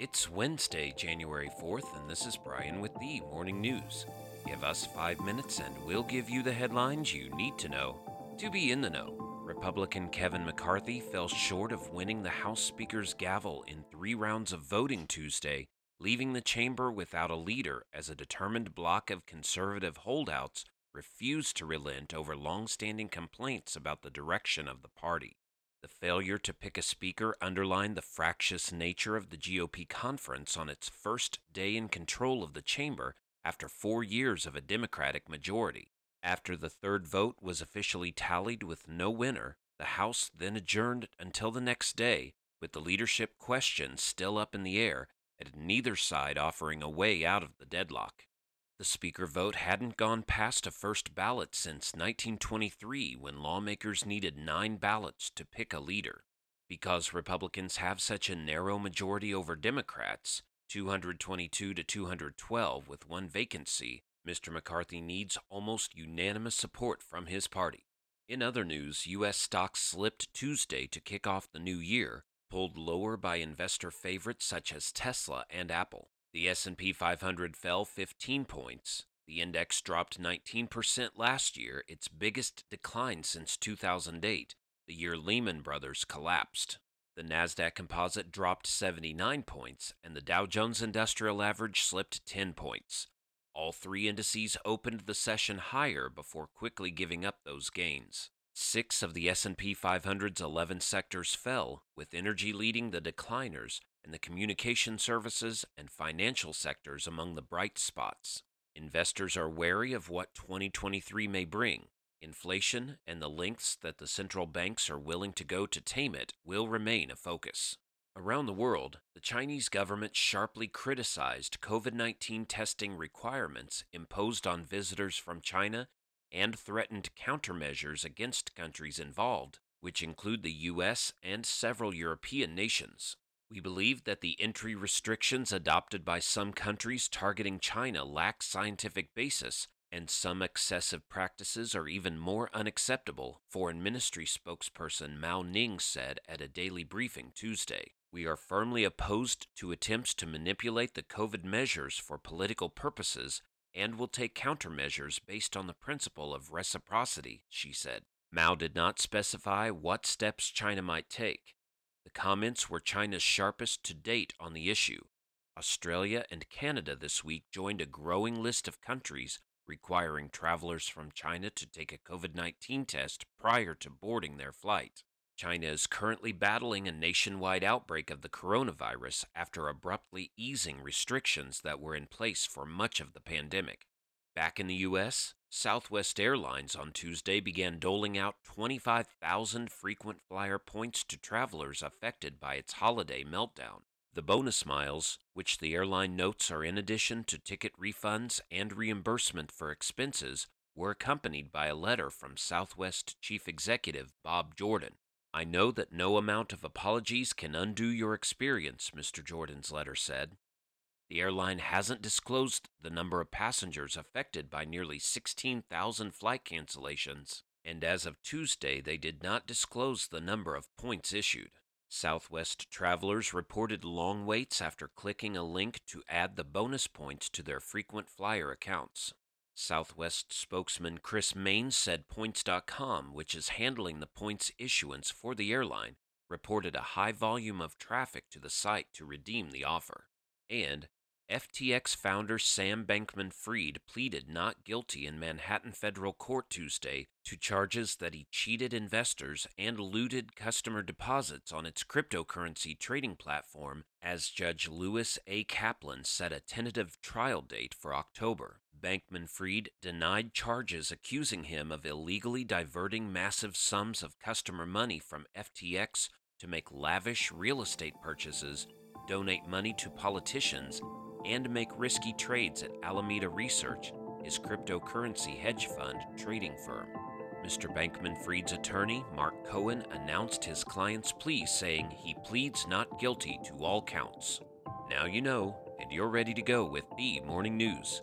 It's Wednesday, January 4th, and this is Brian with the Morning News. Give us five minutes and we'll give you the headlines you need to know to be in the know. Republican Kevin McCarthy fell short of winning the House Speaker's gavel in three rounds of voting Tuesday, leaving the chamber without a leader as a determined bloc of conservative holdouts refused to relent over long-standing complaints about the direction of the party. The failure to pick a speaker underlined the fractious nature of the GOP conference on its first day in control of the chamber after four years of a Democratic majority. After the third vote was officially tallied with no winner, the House then adjourned until the next day, with the leadership question still up in the air and neither side offering a way out of the deadlock. The speaker vote hadn't gone past a first ballot since 1923 when lawmakers needed nine ballots to pick a leader. Because Republicans have such a narrow majority over Democrats, 222 to 212 with one vacancy, Mr. McCarthy needs almost unanimous support from his party. In other news, U.S. stocks slipped Tuesday to kick off the new year, pulled lower by investor favorites such as Tesla and Apple. The S&P 500 fell 15 points. The index dropped 19% last year, its biggest decline since 2008, the year Lehman Brothers collapsed. The Nasdaq Composite dropped 79 points and the Dow Jones Industrial Average slipped 10 points. All three indices opened the session higher before quickly giving up those gains. Six of the S&P 500's 11 sectors fell, with energy leading the decliners and the communication services and financial sectors among the bright spots. Investors are wary of what 2023 may bring. Inflation and the lengths that the central banks are willing to go to tame it will remain a focus. Around the world, the Chinese government sharply criticized COVID 19 testing requirements imposed on visitors from China and threatened countermeasures against countries involved, which include the U.S. and several European nations. We believe that the entry restrictions adopted by some countries targeting China lack scientific basis, and some excessive practices are even more unacceptable, Foreign Ministry spokesperson Mao Ning said at a daily briefing Tuesday. We are firmly opposed to attempts to manipulate the COVID measures for political purposes and will take countermeasures based on the principle of reciprocity, she said. Mao did not specify what steps China might take. The comments were China's sharpest to date on the issue. Australia and Canada this week joined a growing list of countries requiring travelers from China to take a COVID 19 test prior to boarding their flight. China is currently battling a nationwide outbreak of the coronavirus after abruptly easing restrictions that were in place for much of the pandemic. Back in the U.S., Southwest Airlines on Tuesday began doling out 25,000 frequent flyer points to travelers affected by its holiday meltdown. The bonus miles, which the airline notes are in addition to ticket refunds and reimbursement for expenses, were accompanied by a letter from Southwest Chief Executive Bob Jordan. I know that no amount of apologies can undo your experience, Mr. Jordan's letter said. The airline hasn't disclosed the number of passengers affected by nearly 16,000 flight cancellations, and as of Tuesday, they did not disclose the number of points issued. Southwest travelers reported long waits after clicking a link to add the bonus points to their frequent flyer accounts. Southwest spokesman Chris Main said Points.com, which is handling the points issuance for the airline, reported a high volume of traffic to the site to redeem the offer. And FTX founder Sam Bankman Fried pleaded not guilty in Manhattan federal court Tuesday to charges that he cheated investors and looted customer deposits on its cryptocurrency trading platform, as Judge Lewis A. Kaplan set a tentative trial date for October. Bankman Fried denied charges accusing him of illegally diverting massive sums of customer money from FTX to make lavish real estate purchases, donate money to politicians, and make risky trades at Alameda Research, his cryptocurrency hedge fund trading firm. Mr. Bankman Fried's attorney, Mark Cohen, announced his client's plea, saying he pleads not guilty to all counts. Now you know, and you're ready to go with the morning news.